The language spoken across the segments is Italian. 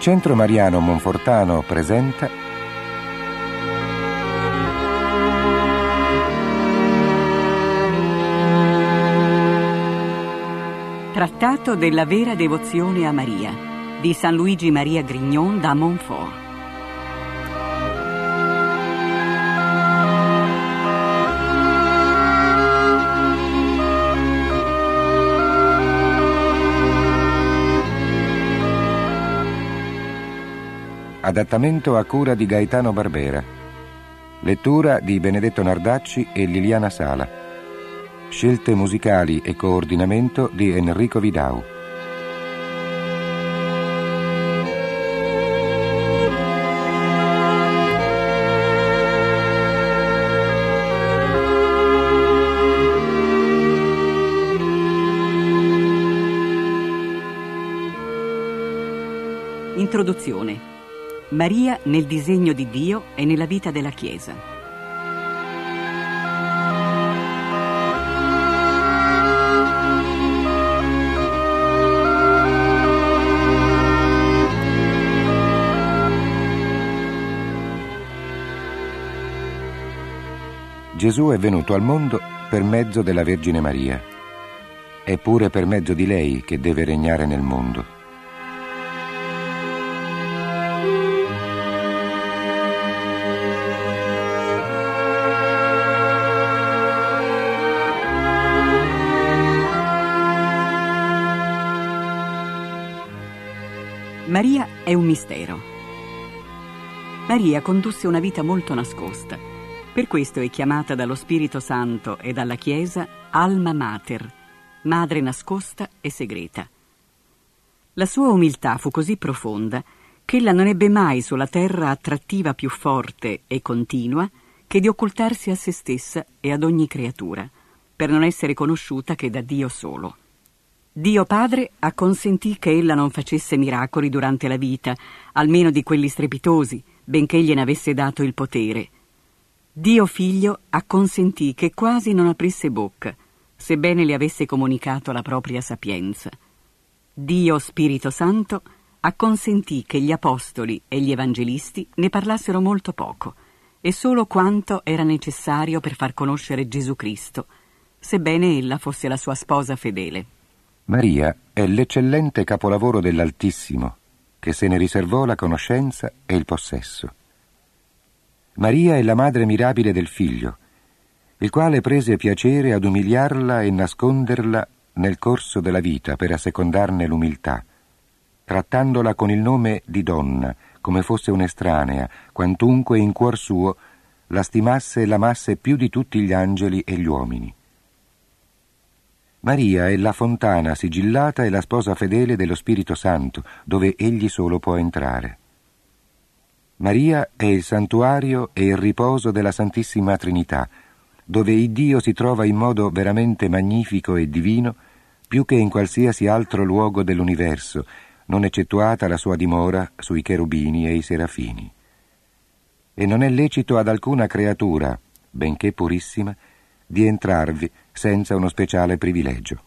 Centro Mariano Monfortano presenta Trattato della vera devozione a Maria di San Luigi Maria Grignon da Montfort. Adattamento a cura di Gaetano Barbera. Lettura di Benedetto Nardacci e Liliana Sala. Scelte musicali e coordinamento di Enrico Vidau. Introduzione. Maria nel disegno di Dio e nella vita della Chiesa. Gesù è venuto al mondo per mezzo della Vergine Maria. È pure per mezzo di lei che deve regnare nel mondo. È un mistero. Maria condusse una vita molto nascosta. Per questo è chiamata dallo Spirito Santo e dalla Chiesa Alma Mater, madre nascosta e segreta. La sua umiltà fu così profonda che ella non ebbe mai sulla terra attrattiva più forte e continua che di occultarsi a se stessa e ad ogni creatura, per non essere conosciuta che da Dio solo. Dio Padre acconsentì che ella non facesse miracoli durante la vita, almeno di quelli strepitosi, benché gliene avesse dato il potere. Dio Figlio acconsentì che quasi non aprisse bocca, sebbene le avesse comunicato la propria sapienza. Dio Spirito Santo acconsentì che gli apostoli e gli evangelisti ne parlassero molto poco, e solo quanto era necessario per far conoscere Gesù Cristo, sebbene ella fosse la sua sposa fedele. Maria è l'eccellente capolavoro dell'Altissimo, che se ne riservò la conoscenza e il possesso. Maria è la madre mirabile del figlio, il quale prese piacere ad umiliarla e nasconderla nel corso della vita per assecondarne l'umiltà, trattandola con il nome di donna, come fosse un'estranea, quantunque in cuor suo la stimasse e l'amasse più di tutti gli angeli e gli uomini. Maria è la fontana sigillata e la sposa fedele dello Spirito Santo, dove egli solo può entrare. Maria è il santuario e il riposo della Santissima Trinità, dove il Dio si trova in modo veramente magnifico e divino, più che in qualsiasi altro luogo dell'universo, non eccettuata la sua dimora sui cherubini e i serafini. E non è lecito ad alcuna creatura, benché purissima, di entrarvi senza uno speciale privilegio.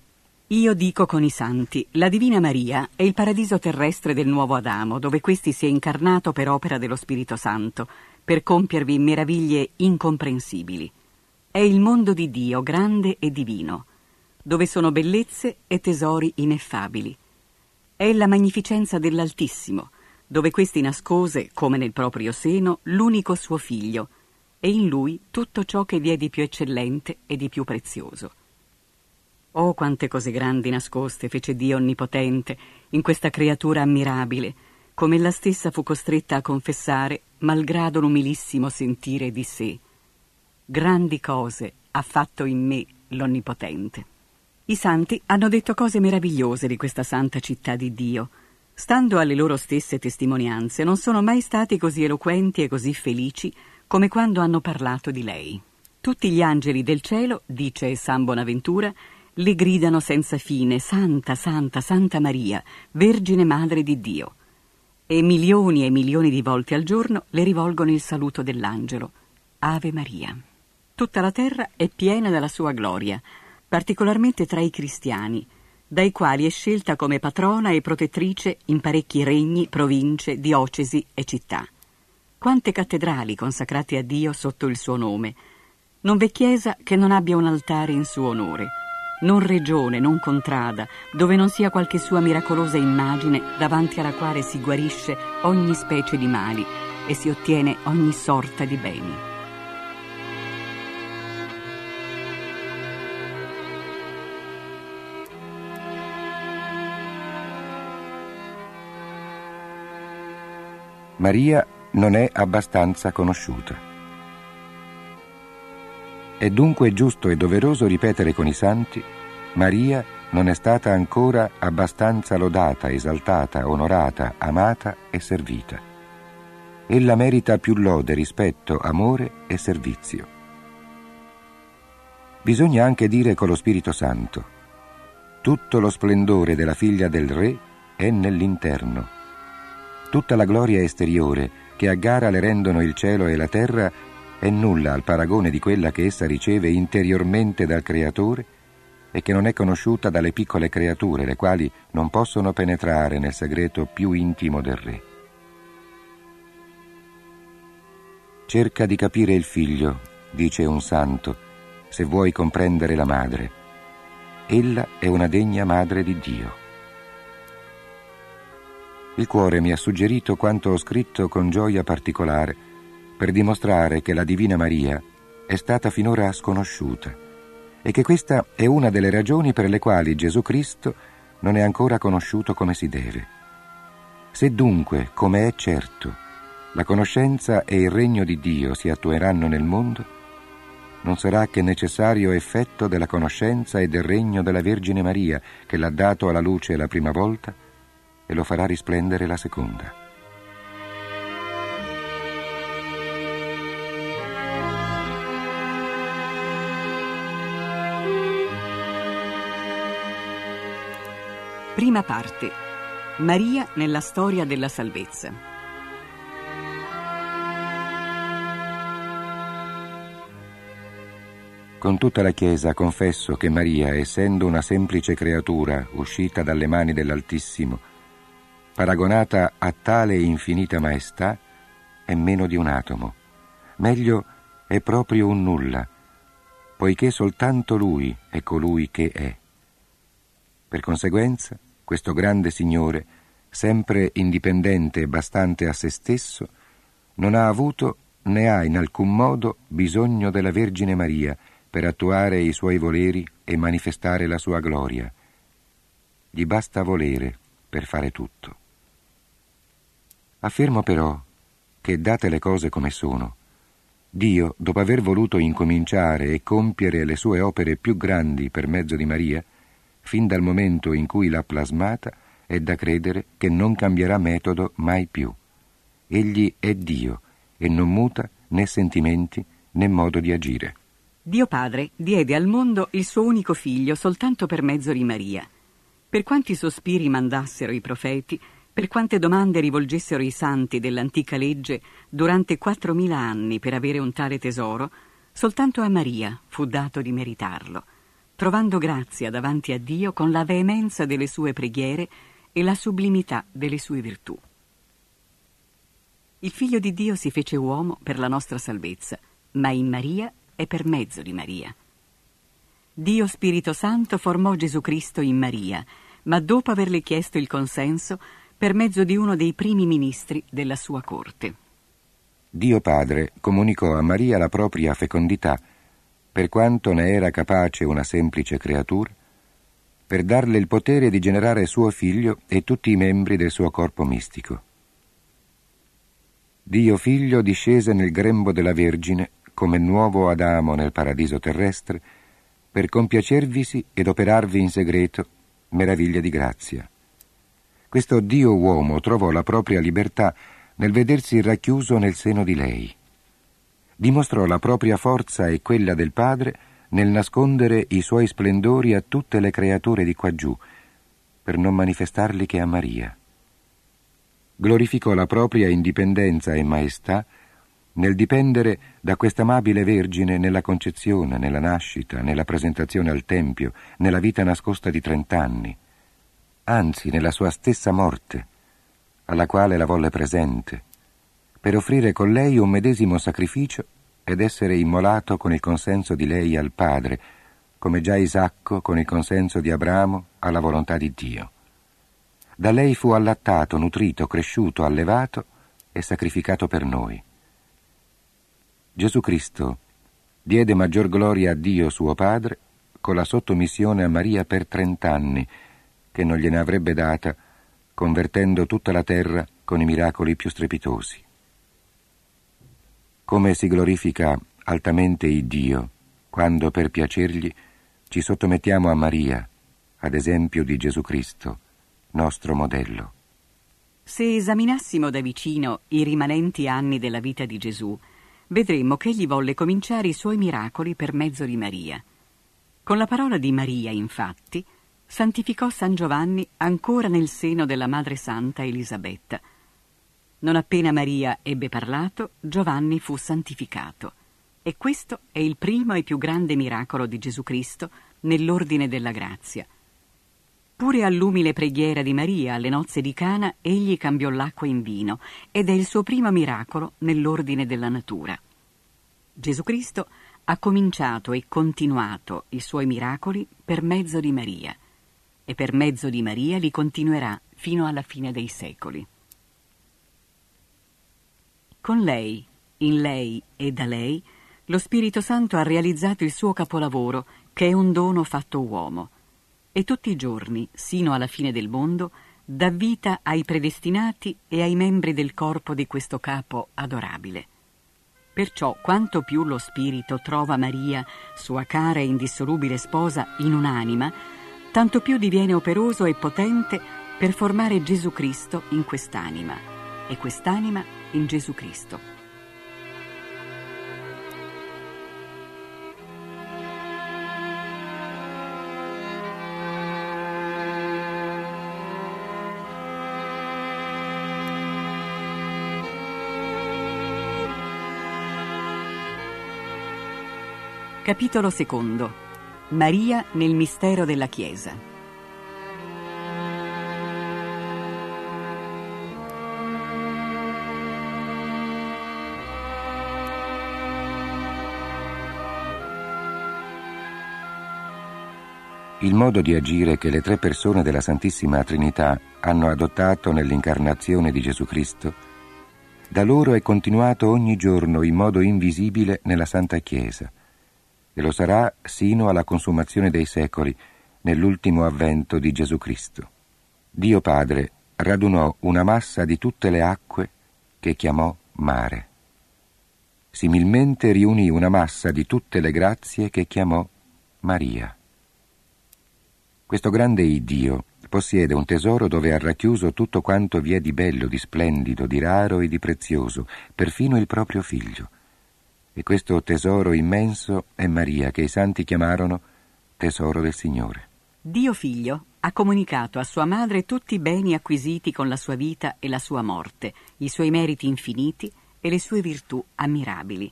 Io dico con i santi, la Divina Maria è il paradiso terrestre del nuovo Adamo, dove questi si è incarnato per opera dello Spirito Santo, per compiervi meraviglie incomprensibili. È il mondo di Dio grande e divino, dove sono bellezze e tesori ineffabili. È la magnificenza dell'Altissimo, dove questi nascose, come nel proprio seno, l'unico suo figlio, e in lui tutto ciò che vi è di più eccellente e di più prezioso. Oh, quante cose grandi nascoste fece Dio Onnipotente in questa creatura ammirabile, come ella stessa fu costretta a confessare, malgrado l'umilissimo sentire di sé. Grandi cose ha fatto in me l'Onnipotente. I santi hanno detto cose meravigliose di questa santa città di Dio. Stando alle loro stesse testimonianze, non sono mai stati così eloquenti e così felici come quando hanno parlato di lei. Tutti gli angeli del cielo, dice San Bonaventura, le gridano senza fine Santa, Santa, Santa Maria, Vergine Madre di Dio. E milioni e milioni di volte al giorno le rivolgono il saluto dell'angelo, Ave Maria. Tutta la terra è piena della sua gloria, particolarmente tra i cristiani, dai quali è scelta come patrona e protettrice in parecchi regni, province, diocesi e città. Quante cattedrali consacrate a Dio sotto il suo nome. Non v'è chiesa che non abbia un altare in suo onore. Non regione, non contrada, dove non sia qualche sua miracolosa immagine davanti alla quale si guarisce ogni specie di mali e si ottiene ogni sorta di beni. Maria non è abbastanza conosciuta. È dunque giusto e doveroso ripetere con i santi, Maria non è stata ancora abbastanza lodata, esaltata, onorata, amata e servita. Ella merita più lode, rispetto, amore e servizio. Bisogna anche dire con lo Spirito Santo, tutto lo splendore della figlia del Re è nell'interno Tutta la gloria esteriore, che a gara le rendono il cielo e la terra, è nulla al paragone di quella che essa riceve interiormente dal Creatore e che non è conosciuta dalle piccole creature, le quali non possono penetrare nel segreto più intimo del Re. Cerca di capire il figlio, dice un santo, se vuoi comprendere la madre. Ella è una degna madre di Dio. Il cuore mi ha suggerito quanto ho scritto con gioia particolare per dimostrare che la Divina Maria è stata finora sconosciuta e che questa è una delle ragioni per le quali Gesù Cristo non è ancora conosciuto come si deve. Se dunque, come è certo, la conoscenza e il regno di Dio si attueranno nel mondo, non sarà che necessario effetto della conoscenza e del regno della Vergine Maria che l'ha dato alla luce la prima volta e lo farà risplendere la seconda. Prima parte. Maria nella storia della salvezza. Con tutta la Chiesa confesso che Maria, essendo una semplice creatura uscita dalle mani dell'Altissimo, paragonata a tale infinita maestà, è meno di un atomo. Meglio è proprio un nulla, poiché soltanto Lui è colui che è. Per conseguenza, questo grande Signore, sempre indipendente e bastante a se stesso, non ha avuto né ha in alcun modo bisogno della Vergine Maria per attuare i suoi voleri e manifestare la sua gloria. Gli basta volere per fare tutto. Affermo però che, date le cose come sono, Dio, dopo aver voluto incominciare e compiere le sue opere più grandi per mezzo di Maria, fin dal momento in cui l'ha plasmata, è da credere che non cambierà metodo mai più. Egli è Dio e non muta né sentimenti né modo di agire. Dio Padre diede al mondo il suo unico figlio soltanto per mezzo di Maria. Per quanti sospiri mandassero i profeti, per quante domande rivolgessero i santi dell'antica legge durante quattromila anni per avere un tale tesoro, soltanto a Maria fu dato di meritarlo, trovando grazia davanti a Dio con la veemenza delle sue preghiere e la sublimità delle sue virtù. Il figlio di Dio si fece uomo per la nostra salvezza, ma in Maria e per mezzo di Maria. Dio Spirito Santo formò Gesù Cristo in Maria, ma dopo averle chiesto il consenso, per mezzo di uno dei primi ministri della sua corte. Dio Padre comunicò a Maria la propria fecondità, per quanto ne era capace una semplice creatura, per darle il potere di generare suo figlio e tutti i membri del suo corpo mistico. Dio figlio discese nel grembo della Vergine come nuovo Adamo nel paradiso terrestre, per compiacervisi ed operarvi in segreto meraviglie di grazia. Questo Dio uomo trovò la propria libertà nel vedersi racchiuso nel seno di lei. Dimostrò la propria forza e quella del Padre nel nascondere i suoi splendori a tutte le creature di quaggiù, per non manifestarli che a Maria. Glorificò la propria indipendenza e maestà nel dipendere da questa amabile Vergine nella concezione, nella nascita, nella presentazione al Tempio, nella vita nascosta di trent'anni anzi nella sua stessa morte, alla quale la volle presente, per offrire con lei un medesimo sacrificio ed essere immolato con il consenso di lei al Padre, come già Isacco con il consenso di Abramo alla volontà di Dio. Da lei fu allattato, nutrito, cresciuto, allevato e sacrificato per noi. Gesù Cristo diede maggior gloria a Dio suo Padre con la sottomissione a Maria per trent'anni, che non gliene avrebbe data, convertendo tutta la terra con i miracoli più strepitosi. Come si glorifica altamente il Dio quando per piacergli ci sottomettiamo a Maria, ad esempio di Gesù Cristo, nostro modello. Se esaminassimo da vicino i rimanenti anni della vita di Gesù, vedremmo che egli volle cominciare i suoi miracoli per mezzo di Maria. Con la parola di Maria, infatti, santificò San Giovanni ancora nel seno della Madre Santa Elisabetta. Non appena Maria ebbe parlato, Giovanni fu santificato. E questo è il primo e più grande miracolo di Gesù Cristo nell'ordine della grazia. Pure all'umile preghiera di Maria alle nozze di Cana egli cambiò l'acqua in vino ed è il suo primo miracolo nell'ordine della natura. Gesù Cristo ha cominciato e continuato i suoi miracoli per mezzo di Maria e per mezzo di Maria li continuerà fino alla fine dei secoli. Con lei, in lei e da lei, lo Spirito Santo ha realizzato il suo capolavoro, che è un dono fatto uomo, e tutti i giorni, sino alla fine del mondo, dà vita ai predestinati e ai membri del corpo di questo capo adorabile. Perciò quanto più lo Spirito trova Maria, sua cara e indissolubile sposa, in un'anima, tanto più diviene operoso e potente per formare Gesù Cristo in quest'anima e quest'anima in Gesù Cristo. Capitolo secondo. Maria nel mistero della Chiesa. Il modo di agire che le tre persone della Santissima Trinità hanno adottato nell'incarnazione di Gesù Cristo, da loro è continuato ogni giorno in modo invisibile nella Santa Chiesa e lo sarà sino alla consumazione dei secoli, nell'ultimo avvento di Gesù Cristo. Dio Padre radunò una massa di tutte le acque che chiamò mare. Similmente riunì una massa di tutte le grazie che chiamò Maria. Questo grande Iddio possiede un tesoro dove ha racchiuso tutto quanto vi è di bello, di splendido, di raro e di prezioso, perfino il proprio figlio. E questo tesoro immenso è Maria, che i santi chiamarono tesoro del Signore. Dio Figlio ha comunicato a sua madre tutti i beni acquisiti con la sua vita e la sua morte, i suoi meriti infiniti e le sue virtù ammirabili.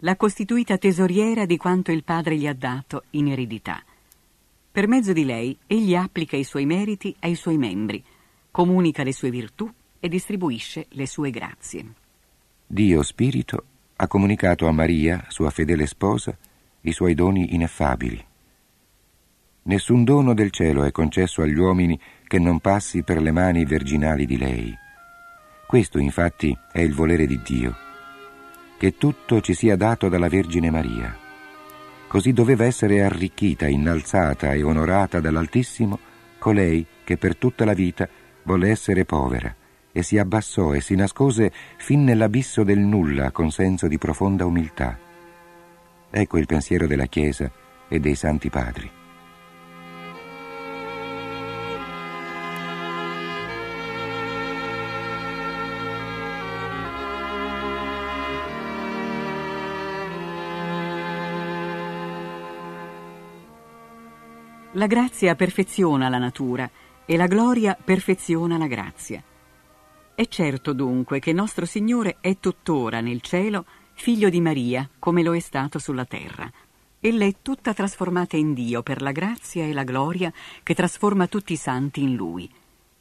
L'ha costituita tesoriera di quanto il Padre gli ha dato in eredità. Per mezzo di lei egli applica i suoi meriti ai suoi membri, comunica le sue virtù e distribuisce le sue grazie. Dio Spirito ha comunicato a Maria, sua fedele sposa, i suoi doni ineffabili. Nessun dono del cielo è concesso agli uomini che non passi per le mani virginali di lei. Questo infatti è il volere di Dio, che tutto ci sia dato dalla Vergine Maria. Così doveva essere arricchita, innalzata e onorata dall'Altissimo colei che per tutta la vita volle essere povera e si abbassò e si nascose fin nell'abisso del nulla con senso di profonda umiltà. Ecco il pensiero della Chiesa e dei Santi Padri. La grazia perfeziona la natura e la gloria perfeziona la grazia. È certo dunque che nostro Signore è tuttora nel cielo figlio di Maria come lo è stato sulla terra Ella è tutta trasformata in Dio per la grazia e la gloria che trasforma tutti i santi in Lui.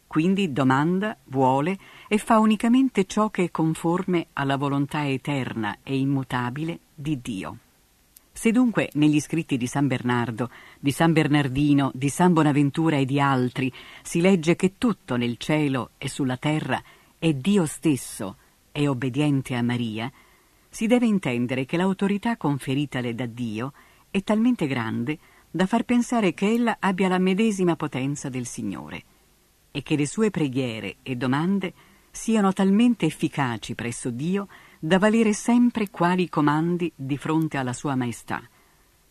Quindi domanda, vuole e fa unicamente ciò che è conforme alla volontà eterna e immutabile di Dio. Se dunque negli scritti di San Bernardo, di San Bernardino, di San Bonaventura e di altri si legge che tutto nel cielo e sulla terra è Dio stesso, è obbediente a Maria, si deve intendere che l'autorità conferitale da Dio è talmente grande da far pensare che ella abbia la medesima potenza del Signore e che le sue preghiere e domande siano talmente efficaci presso Dio da valere sempre quali comandi di fronte alla sua maestà,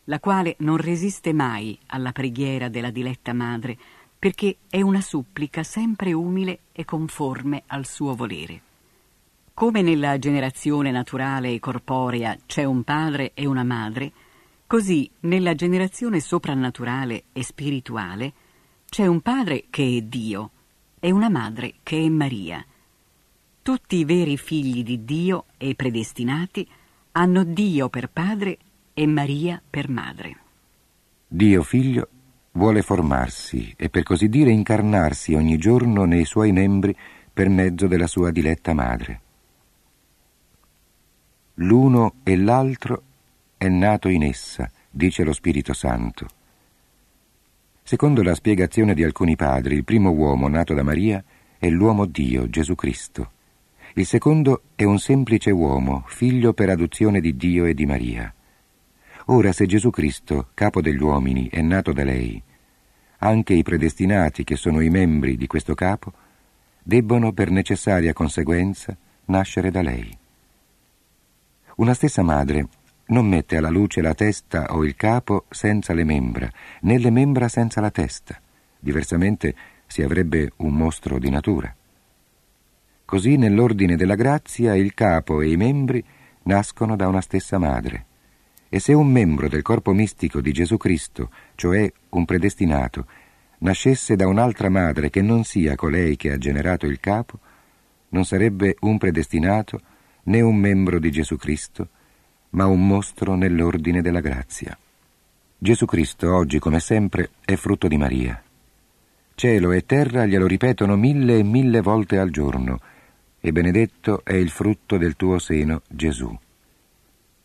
la quale non resiste mai alla preghiera della diletta madre, perché è una supplica sempre umile e conforme al suo volere. Come nella generazione naturale e corporea c'è un padre e una madre, così nella generazione soprannaturale e spirituale c'è un padre che è Dio e una madre che è Maria. Tutti i veri figli di Dio e predestinati hanno Dio per padre e Maria per madre. Dio figlio vuole formarsi e per così dire incarnarsi ogni giorno nei suoi membri per mezzo della sua diletta madre. L'uno e l'altro è nato in essa, dice lo Spirito Santo. Secondo la spiegazione di alcuni padri, il primo uomo nato da Maria è l'uomo Dio, Gesù Cristo. Il secondo è un semplice uomo, figlio per adozione di Dio e di Maria. Ora, se Gesù Cristo, capo degli uomini, è nato da lei, anche i predestinati che sono i membri di questo capo debbono per necessaria conseguenza nascere da lei. Una stessa madre non mette alla luce la testa o il capo senza le membra, né le membra senza la testa. Diversamente si avrebbe un mostro di natura. Così nell'ordine della grazia il capo e i membri nascono da una stessa madre. E se un membro del corpo mistico di Gesù Cristo, cioè un predestinato, nascesse da un'altra madre che non sia colei che ha generato il capo, non sarebbe un predestinato, né un membro di Gesù Cristo, ma un mostro nell'ordine della grazia. Gesù Cristo oggi, come sempre, è frutto di Maria. Cielo e terra glielo ripetono mille e mille volte al giorno, e benedetto è il frutto del tuo seno, Gesù.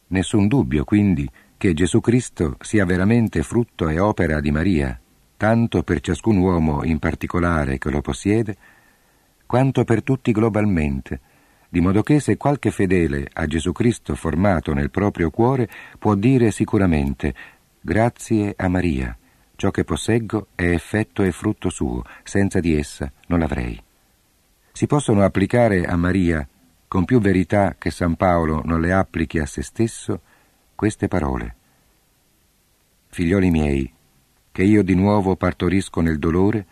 Nessun dubbio, quindi, che Gesù Cristo sia veramente frutto e opera di Maria, tanto per ciascun uomo in particolare che lo possiede, quanto per tutti globalmente, di modo che se qualche fedele a Gesù Cristo formato nel proprio cuore può dire sicuramente grazie a Maria, ciò che posseggo è effetto e frutto suo, senza di essa non l'avrei. Si possono applicare a Maria, con più verità che San Paolo non le applichi a se stesso, queste parole. Figlioli miei, che io di nuovo partorisco nel dolore,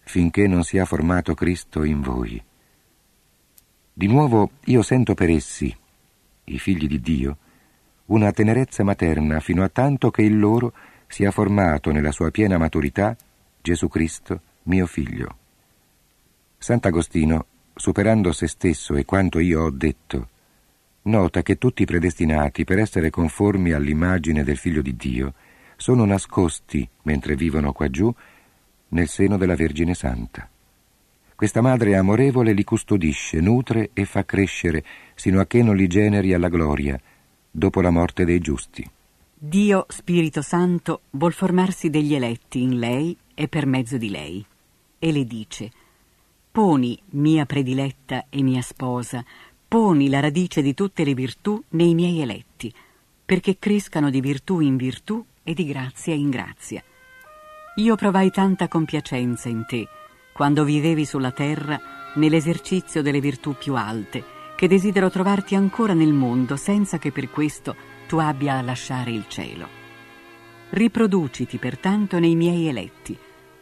finché non sia formato Cristo in voi. Di nuovo io sento per essi, i figli di Dio, una tenerezza materna fino a tanto che il loro sia formato nella sua piena maturità Gesù Cristo, mio figlio. Sant'Agostino, superando se stesso e quanto io ho detto, nota che tutti i predestinati per essere conformi all'immagine del figlio di Dio sono nascosti, mentre vivono qua giù, nel seno della Vergine Santa. Questa madre amorevole li custodisce, nutre e fa crescere, sino a che non li generi alla gloria, dopo la morte dei giusti. Dio, Spirito Santo, vuol formarsi degli eletti in lei e per mezzo di lei. E le dice, poni, mia prediletta e mia sposa, poni la radice di tutte le virtù nei miei eletti, perché crescano di virtù in virtù e di grazia in grazia. Io provai tanta compiacenza in te, quando vivevi sulla terra nell'esercizio delle virtù più alte, che desidero trovarti ancora nel mondo senza che per questo tu abbia a lasciare il cielo. Riproduciti pertanto nei miei eletti,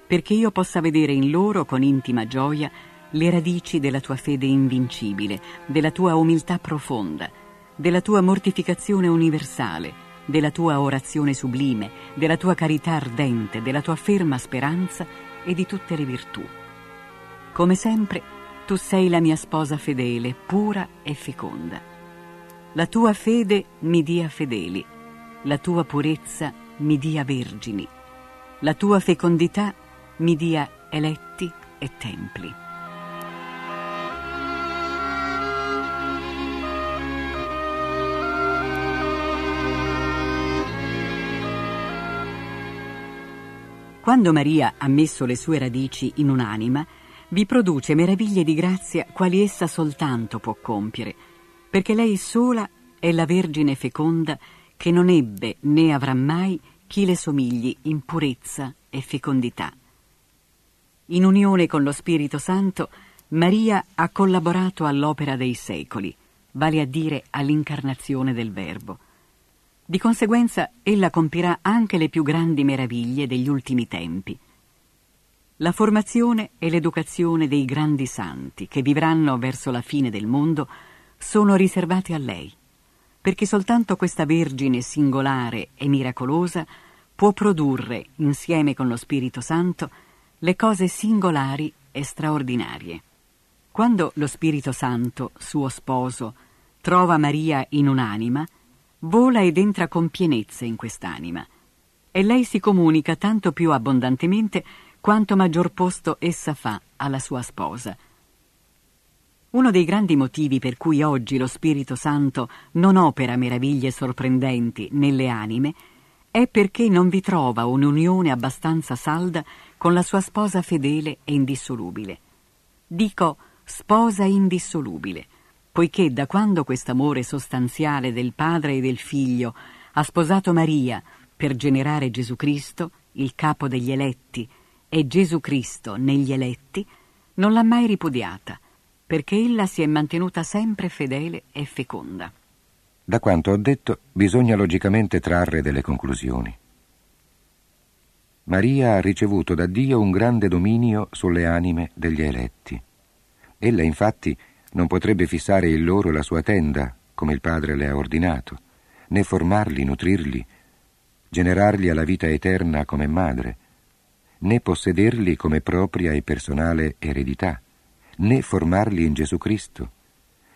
perché io possa vedere in loro con intima gioia le radici della tua fede invincibile, della tua umiltà profonda, della tua mortificazione universale, della tua orazione sublime, della tua carità ardente, della tua ferma speranza e di tutte le virtù. Come sempre, tu sei la mia sposa fedele, pura e feconda. La tua fede mi dia fedeli, la tua purezza mi dia vergini, la tua fecondità mi dia eletti e templi. Quando Maria ha messo le sue radici in un'anima, vi produce meraviglie di grazia quali essa soltanto può compiere, perché lei sola è la Vergine feconda che non ebbe né avrà mai chi le somigli in purezza e fecondità. In unione con lo Spirito Santo, Maria ha collaborato all'opera dei secoli, vale a dire all'incarnazione del Verbo. Di conseguenza, ella compirà anche le più grandi meraviglie degli ultimi tempi. La formazione e l'educazione dei grandi santi che vivranno verso la fine del mondo sono riservate a lei, perché soltanto questa Vergine singolare e miracolosa può produrre, insieme con lo Spirito Santo, le cose singolari e straordinarie. Quando lo Spirito Santo, suo sposo, trova Maria in un'anima, vola ed entra con pienezza in quest'anima, e lei si comunica tanto più abbondantemente quanto maggior posto essa fa alla sua sposa. Uno dei grandi motivi per cui oggi lo Spirito Santo non opera meraviglie sorprendenti nelle anime è perché non vi trova un'unione abbastanza salda con la sua sposa fedele e indissolubile. Dico sposa indissolubile, poiché da quando quest'amore sostanziale del padre e del figlio ha sposato Maria per generare Gesù Cristo, il capo degli eletti, e Gesù Cristo negli eletti, non l'ha mai ripudiata, perché ella si è mantenuta sempre fedele e feconda. Da quanto ho detto bisogna logicamente trarre delle conclusioni. Maria ha ricevuto da Dio un grande dominio sulle anime degli eletti. Ella infatti non potrebbe fissare in loro la sua tenda, come il Padre le ha ordinato, né formarli, nutrirli, generarli alla vita eterna come madre, né possederli come propria e personale eredità, né formarli in Gesù Cristo,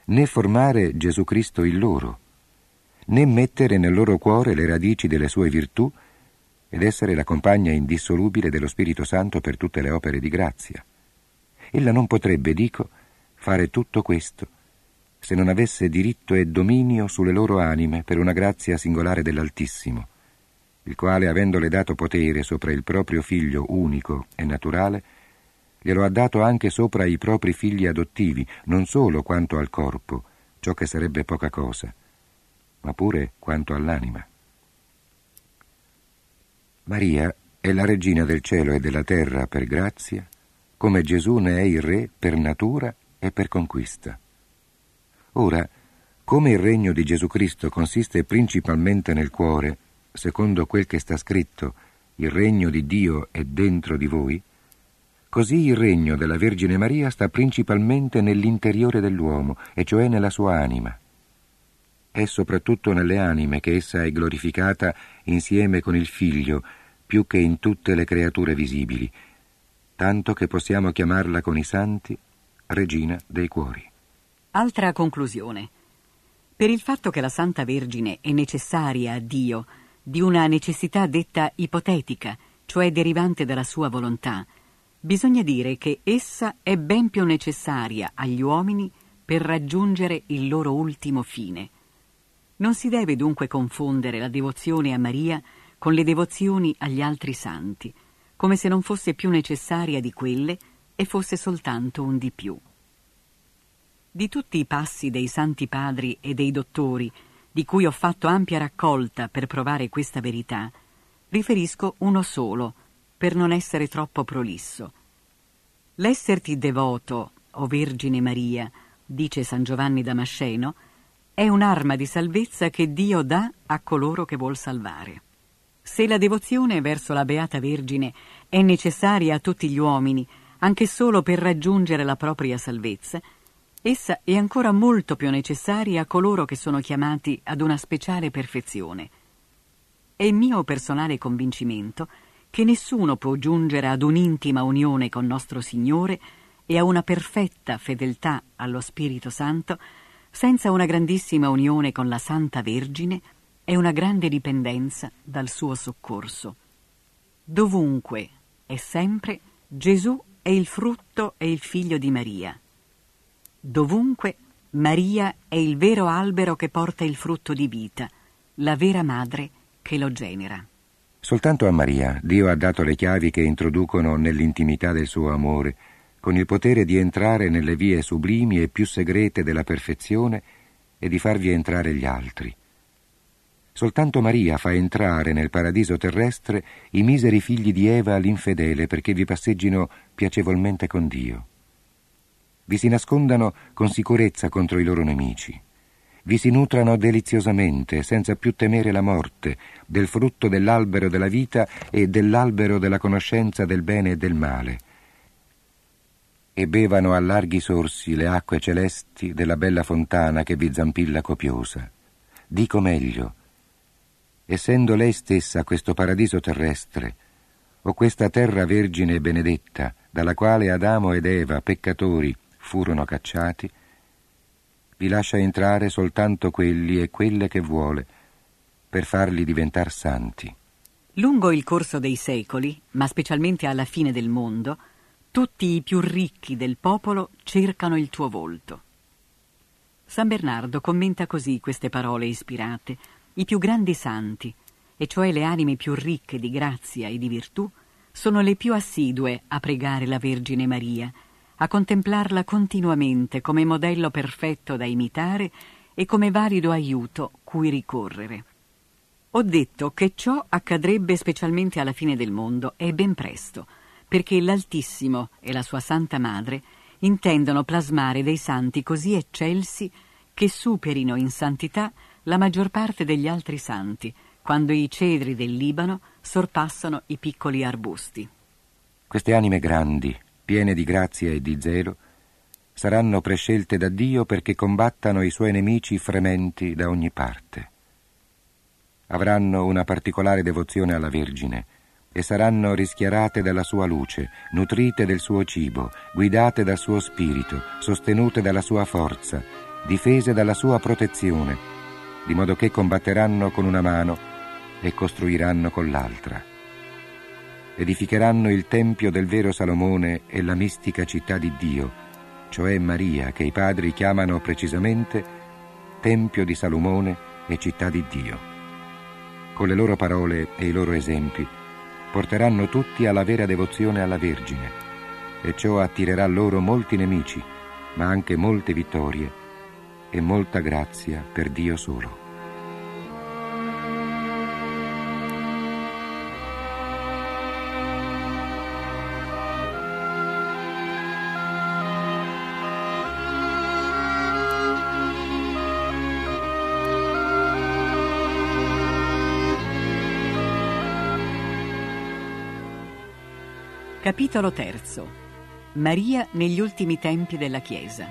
né formare Gesù Cristo in loro, né mettere nel loro cuore le radici delle sue virtù ed essere la compagna indissolubile dello Spirito Santo per tutte le opere di grazia. Ella non potrebbe, dico, fare tutto questo se non avesse diritto e dominio sulle loro anime per una grazia singolare dell'Altissimo, il quale, avendole dato potere sopra il proprio figlio unico e naturale, glielo ha dato anche sopra i propri figli adottivi, non solo quanto al corpo, ciò che sarebbe poca cosa, ma pure quanto all'anima. Maria è la regina del cielo e della terra per grazia, come Gesù ne è il re per natura e per conquista. Ora, come il regno di Gesù Cristo consiste principalmente nel cuore, secondo quel che sta scritto, il regno di Dio è dentro di voi, così il regno della Vergine Maria sta principalmente nell'interiore dell'uomo, e cioè nella sua anima. È soprattutto nelle anime che essa è glorificata insieme con il Figlio, più che in tutte le creature visibili, tanto che possiamo chiamarla con i santi Regina dei Cuori. Altra conclusione. Per il fatto che la Santa Vergine è necessaria a Dio, di una necessità detta ipotetica, cioè derivante dalla sua volontà, bisogna dire che essa è ben più necessaria agli uomini per raggiungere il loro ultimo fine. Non si deve dunque confondere la devozione a Maria con le devozioni agli altri santi, come se non fosse più necessaria di quelle e fosse soltanto un di più. Di tutti i passi dei santi padri e dei dottori di cui ho fatto ampia raccolta per provare questa verità, riferisco uno solo, per non essere troppo prolisso. L'esserti devoto, o Vergine Maria, dice San Giovanni Damasceno, è un'arma di salvezza che Dio dà a coloro che vuol salvare. Se la devozione verso la Beata Vergine è necessaria a tutti gli uomini, anche solo per raggiungere la propria salvezza, Essa è ancora molto più necessaria a coloro che sono chiamati ad una speciale perfezione. È mio personale convincimento che nessuno può giungere ad un'intima unione con nostro Signore e a una perfetta fedeltà allo Spirito Santo senza una grandissima unione con la Santa Vergine è una grande dipendenza dal suo soccorso. Dovunque e sempre Gesù è il frutto e il figlio di Maria. Dovunque Maria è il vero albero che porta il frutto di vita, la vera madre che lo genera. Soltanto a Maria Dio ha dato le chiavi che introducono nell'intimità del suo amore, con il potere di entrare nelle vie sublimi e più segrete della perfezione e di farvi entrare gli altri. Soltanto Maria fa entrare nel paradiso terrestre i miseri figli di Eva all'infedele perché vi passeggino piacevolmente con Dio. Vi si nascondano con sicurezza contro i loro nemici. Vi si nutrano deliziosamente, senza più temere la morte, del frutto dell'albero della vita e dell'albero della conoscenza del bene e del male. E bevano a larghi sorsi le acque celesti della bella fontana che vi zampilla copiosa. Dico meglio, essendo lei stessa questo paradiso terrestre, o questa terra vergine e benedetta, dalla quale Adamo ed Eva, peccatori, furono cacciati, vi lascia entrare soltanto quelli e quelle che vuole, per farli diventare santi. Lungo il corso dei secoli, ma specialmente alla fine del mondo, tutti i più ricchi del popolo cercano il tuo volto. San Bernardo commenta così queste parole ispirate, i più grandi santi, e cioè le anime più ricche di grazia e di virtù, sono le più assidue a pregare la Vergine Maria, a contemplarla continuamente come modello perfetto da imitare e come valido aiuto cui ricorrere. Ho detto che ciò accadrebbe specialmente alla fine del mondo e ben presto, perché l'Altissimo e la sua Santa Madre intendono plasmare dei santi così eccelsi che superino in santità la maggior parte degli altri santi, quando i cedri del Libano sorpassano i piccoli arbusti. Queste anime grandi, piene di grazia e di zelo, saranno prescelte da Dio perché combattano i suoi nemici frementi da ogni parte. Avranno una particolare devozione alla Vergine e saranno rischiarate dalla sua luce, nutrite del suo cibo, guidate dal suo spirito, sostenute dalla sua forza, difese dalla sua protezione di modo che combatteranno con una mano e costruiranno con l'altra. Edificheranno il tempio del vero Salomone e la mistica città di Dio, cioè Maria, che i padri chiamano precisamente Tempio di Salomone e città di Dio. Con le loro parole e i loro esempi porteranno tutti alla vera devozione alla Vergine, e ciò attirerà loro molti nemici, ma anche molte vittorie e molta grazia per Dio solo. Capitolo terzo. Maria negli ultimi tempi della Chiesa.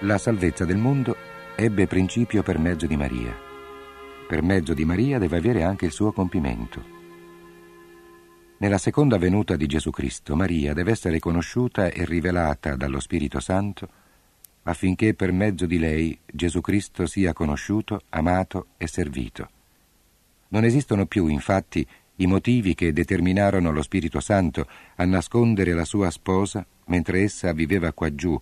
La salvezza del mondo ebbe principio per mezzo di Maria. Per mezzo di Maria deve avere anche il suo compimento. Nella seconda venuta di Gesù Cristo, Maria deve essere conosciuta e rivelata dallo Spirito Santo affinché per mezzo di lei Gesù Cristo sia conosciuto, amato e servito. Non esistono più, infatti, i motivi che determinarono lo Spirito Santo a nascondere la sua sposa mentre essa viveva qua giù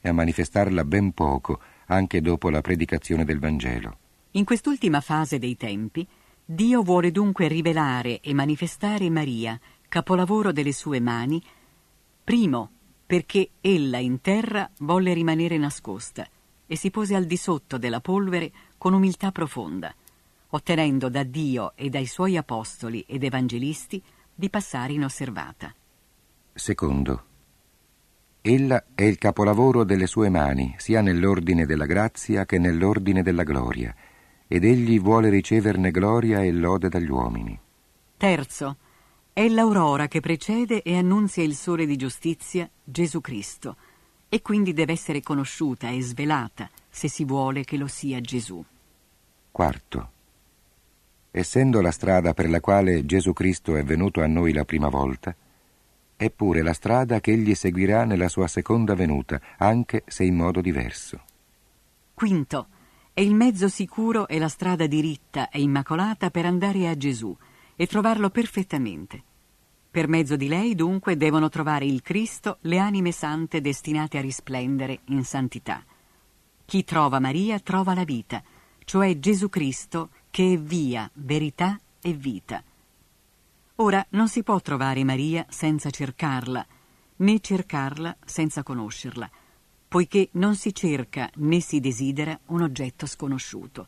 e a manifestarla ben poco anche dopo la predicazione del Vangelo. In quest'ultima fase dei tempi, Dio vuole dunque rivelare e manifestare Maria, capolavoro delle sue mani, primo perché ella in terra volle rimanere nascosta e si pose al di sotto della polvere con umiltà profonda, ottenendo da Dio e dai suoi apostoli ed evangelisti di passare inosservata. Secondo, Ella è il capolavoro delle sue mani, sia nell'ordine della grazia che nell'ordine della gloria, ed egli vuole riceverne gloria e lode dagli uomini. Terzo, è l'aurora che precede e annunzia il sole di giustizia, Gesù Cristo, e quindi deve essere conosciuta e svelata se si vuole che lo sia Gesù. Quarto, essendo la strada per la quale Gesù Cristo è venuto a noi la prima volta, è pure la strada che egli seguirà nella sua seconda venuta, anche se in modo diverso. Quinto, è il mezzo sicuro e la strada diritta e immacolata per andare a Gesù e trovarlo perfettamente. Per mezzo di lei, dunque, devono trovare il Cristo le anime sante destinate a risplendere in santità. Chi trova Maria trova la vita, cioè Gesù Cristo che è via, verità e vita. Ora non si può trovare Maria senza cercarla, né cercarla senza conoscerla, poiché non si cerca né si desidera un oggetto sconosciuto.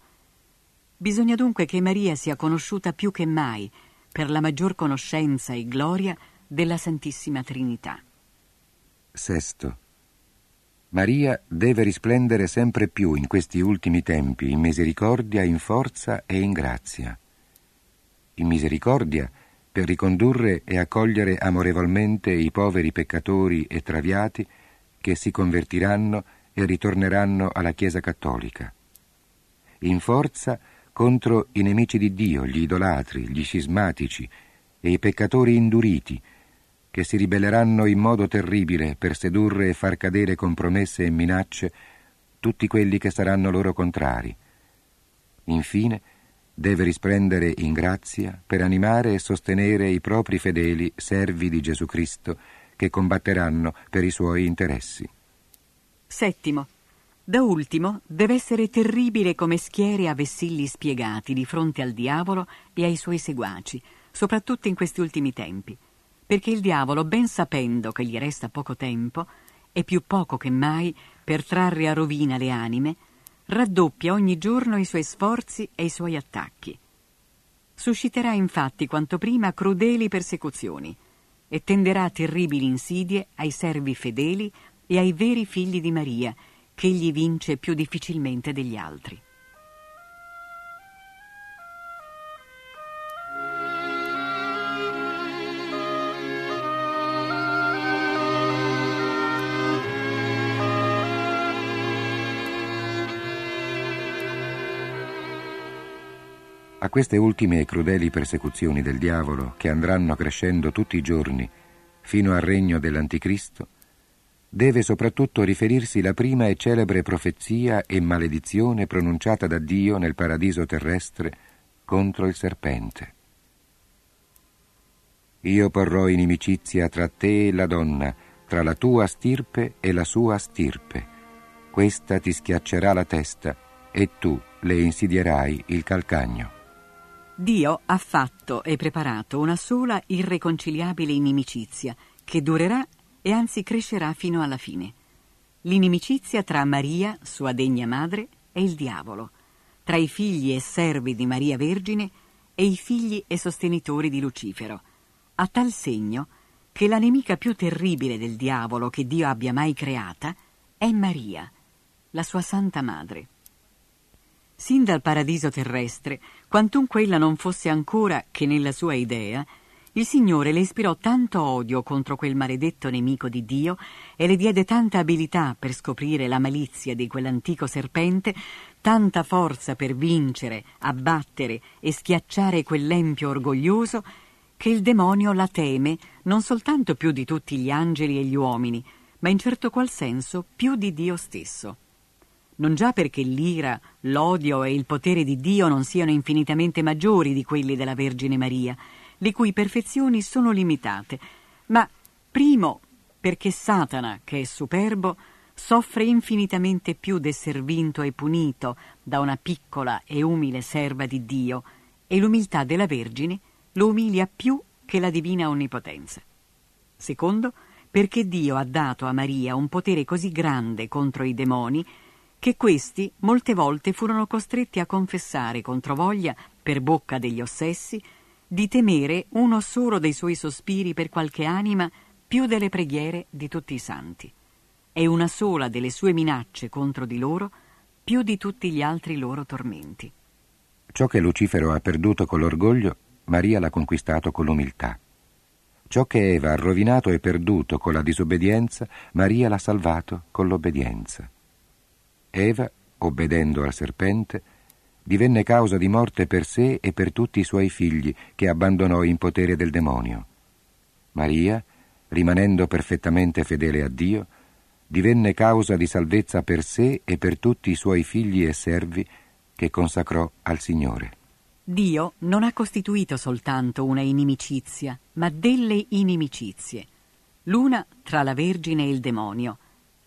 Bisogna dunque che Maria sia conosciuta più che mai per la maggior conoscenza e gloria della Santissima Trinità. Sesto. Maria deve risplendere sempre più in questi ultimi tempi in misericordia, in forza e in grazia. In misericordia per ricondurre e accogliere amorevolmente i poveri peccatori e traviati che si convertiranno e ritorneranno alla Chiesa cattolica. In forza contro i nemici di Dio, gli idolatri, gli scismatici e i peccatori induriti, che si ribelleranno in modo terribile per sedurre e far cadere con promesse e minacce tutti quelli che saranno loro contrari. Infine, deve risplendere in grazia per animare e sostenere i propri fedeli servi di Gesù Cristo che combatteranno per i suoi interessi. Settimo. Da ultimo, deve essere terribile come schiere a vessilli spiegati di fronte al diavolo e ai suoi seguaci, soprattutto in questi ultimi tempi perché il diavolo, ben sapendo che gli resta poco tempo, e più poco che mai, per trarre a rovina le anime, raddoppia ogni giorno i suoi sforzi e i suoi attacchi. Susciterà infatti quanto prima crudeli persecuzioni e tenderà terribili insidie ai servi fedeli e ai veri figli di Maria, che egli vince più difficilmente degli altri. A queste ultime e crudeli persecuzioni del diavolo, che andranno crescendo tutti i giorni fino al regno dell'Anticristo, deve soprattutto riferirsi la prima e celebre profezia e maledizione pronunciata da Dio nel paradiso terrestre contro il serpente. Io porrò inimicizia tra te e la donna, tra la tua stirpe e la sua stirpe. Questa ti schiaccerà la testa e tu le insidierai il calcagno. Dio ha fatto e preparato una sola irreconciliabile inimicizia che durerà e anzi crescerà fino alla fine. L'inimicizia tra Maria, sua degna madre, e il diavolo, tra i figli e servi di Maria Vergine e i figli e sostenitori di Lucifero, a tal segno che la nemica più terribile del diavolo che Dio abbia mai creata è Maria, la sua Santa Madre. Sin dal paradiso terrestre, quantunque ella non fosse ancora che nella sua idea, il Signore le ispirò tanto odio contro quel maledetto nemico di Dio e le diede tanta abilità per scoprire la malizia di quell'antico serpente, tanta forza per vincere, abbattere e schiacciare quell'empio orgoglioso, che il demonio la teme non soltanto più di tutti gli angeli e gli uomini, ma in certo qual senso più di Dio stesso non già perché l'ira, l'odio e il potere di Dio non siano infinitamente maggiori di quelli della Vergine Maria, le cui perfezioni sono limitate, ma primo perché Satana, che è superbo, soffre infinitamente più d'esser vinto e punito da una piccola e umile serva di Dio, e l'umiltà della Vergine lo umilia più che la divina onnipotenza. Secondo, perché Dio ha dato a Maria un potere così grande contro i demoni che questi molte volte furono costretti a confessare controvoglia, per bocca degli ossessi, di temere uno solo dei suoi sospiri per qualche anima più delle preghiere di tutti i santi, e una sola delle sue minacce contro di loro più di tutti gli altri loro tormenti. Ciò che Lucifero ha perduto con l'orgoglio, Maria l'ha conquistato con l'umiltà. Ciò che Eva ha rovinato e perduto con la disobbedienza, Maria l'ha salvato con l'obbedienza. Eva, obbedendo al serpente, divenne causa di morte per sé e per tutti i suoi figli che abbandonò in potere del demonio. Maria, rimanendo perfettamente fedele a Dio, divenne causa di salvezza per sé e per tutti i suoi figli e servi che consacrò al Signore. Dio non ha costituito soltanto una inimicizia, ma delle inimicizie. L'una tra la Vergine e il demonio,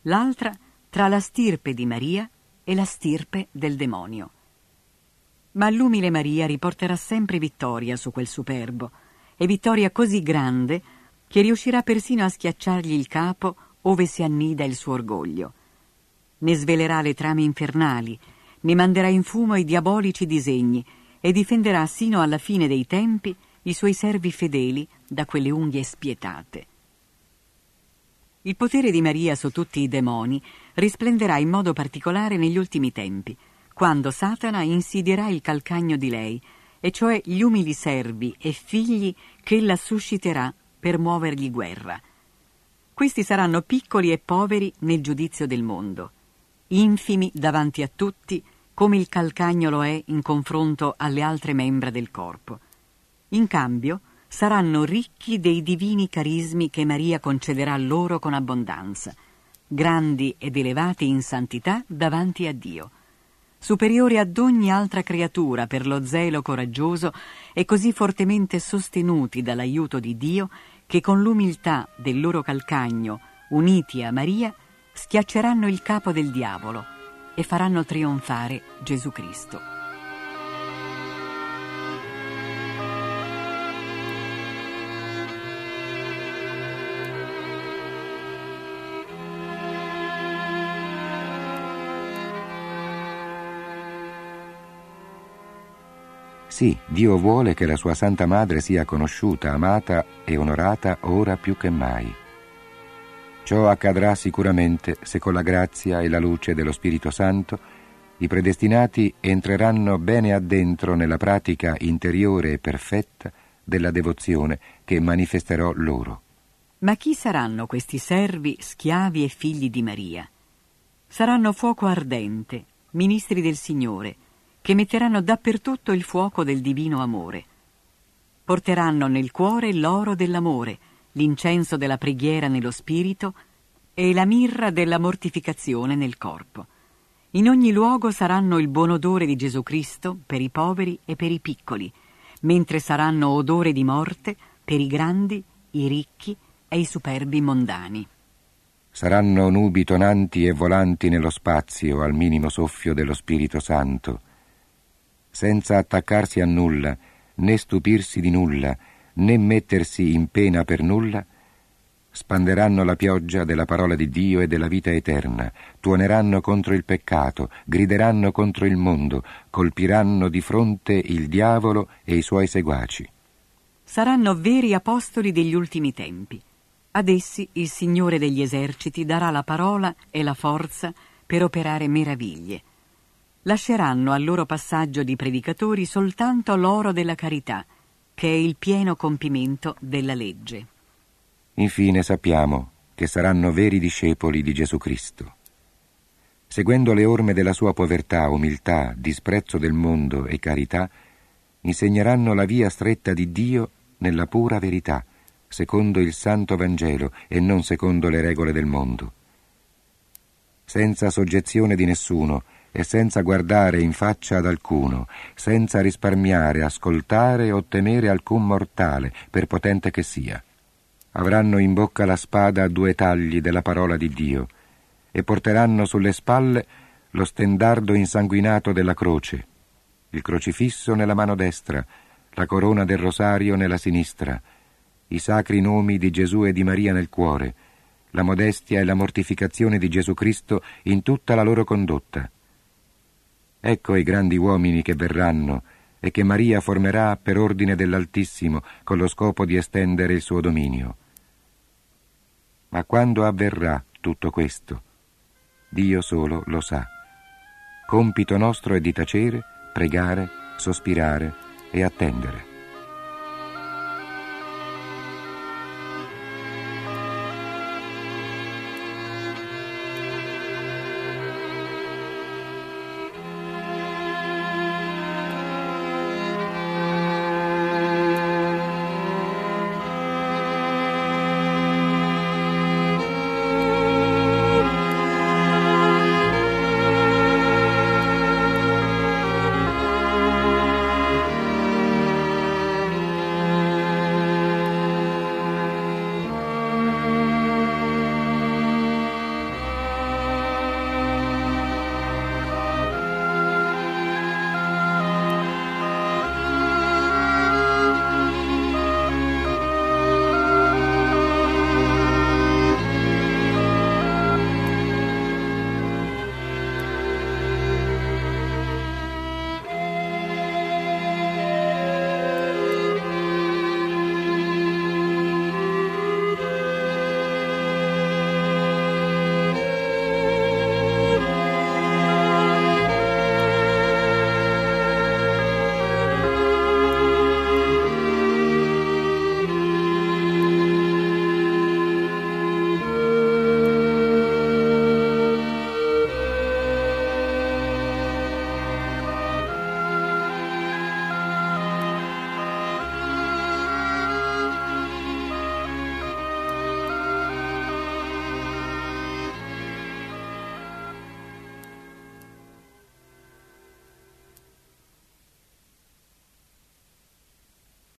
l'altra tra la stirpe di Maria e la stirpe del demonio. Ma l'umile Maria riporterà sempre vittoria su quel superbo, e vittoria così grande che riuscirà persino a schiacciargli il capo ove si annida il suo orgoglio. Ne svelerà le trame infernali, ne manderà in fumo i diabolici disegni e difenderà sino alla fine dei tempi i suoi servi fedeli da quelle unghie spietate. Il potere di Maria su tutti i demoni risplenderà in modo particolare negli ultimi tempi, quando Satana insidierà il calcagno di lei, e cioè gli umili servi e figli che ella susciterà per muovergli guerra. Questi saranno piccoli e poveri nel giudizio del mondo, infimi davanti a tutti, come il calcagno lo è in confronto alle altre membra del corpo. In cambio, saranno ricchi dei divini carismi che Maria concederà loro con abbondanza, grandi ed elevati in santità davanti a Dio superiori ad ogni altra creatura per lo zelo coraggioso e così fortemente sostenuti dall'aiuto di Dio che con l'umiltà del loro calcagno, uniti a Maria, schiacceranno il capo del diavolo e faranno trionfare Gesù Cristo. Sì, Dio vuole che la sua Santa Madre sia conosciuta, amata e onorata ora più che mai. Ciò accadrà sicuramente se con la grazia e la luce dello Spirito Santo i predestinati entreranno bene addentro nella pratica interiore e perfetta della devozione che manifesterò loro. Ma chi saranno questi servi, schiavi e figli di Maria? Saranno fuoco ardente, ministri del Signore, che metteranno dappertutto il fuoco del divino amore. Porteranno nel cuore l'oro dell'amore, l'incenso della preghiera nello spirito e la mirra della mortificazione nel corpo. In ogni luogo saranno il buon odore di Gesù Cristo per i poveri e per i piccoli, mentre saranno odore di morte per i grandi, i ricchi e i superbi mondani. Saranno nubi tonanti e volanti nello spazio al minimo soffio dello Spirito Santo, senza attaccarsi a nulla, né stupirsi di nulla, né mettersi in pena per nulla, spanderanno la pioggia della parola di Dio e della vita eterna, tuoneranno contro il peccato, grideranno contro il mondo, colpiranno di fronte il diavolo e i suoi seguaci. Saranno veri apostoli degli ultimi tempi. Ad essi il Signore degli eserciti darà la parola e la forza per operare meraviglie lasceranno al loro passaggio di predicatori soltanto l'oro della carità, che è il pieno compimento della legge. Infine sappiamo che saranno veri discepoli di Gesù Cristo. Seguendo le orme della sua povertà, umiltà, disprezzo del mondo e carità, insegneranno la via stretta di Dio nella pura verità, secondo il Santo Vangelo e non secondo le regole del mondo. Senza soggezione di nessuno, e senza guardare in faccia ad alcuno, senza risparmiare, ascoltare o temere alcun mortale, per potente che sia. Avranno in bocca la spada a due tagli della parola di Dio e porteranno sulle spalle lo stendardo insanguinato della croce, il crocifisso nella mano destra, la corona del rosario nella sinistra, i sacri nomi di Gesù e di Maria nel cuore, la modestia e la mortificazione di Gesù Cristo in tutta la loro condotta Ecco i grandi uomini che verranno e che Maria formerà per ordine dell'Altissimo con lo scopo di estendere il suo dominio. Ma quando avverrà tutto questo? Dio solo lo sa. Compito nostro è di tacere, pregare, sospirare e attendere.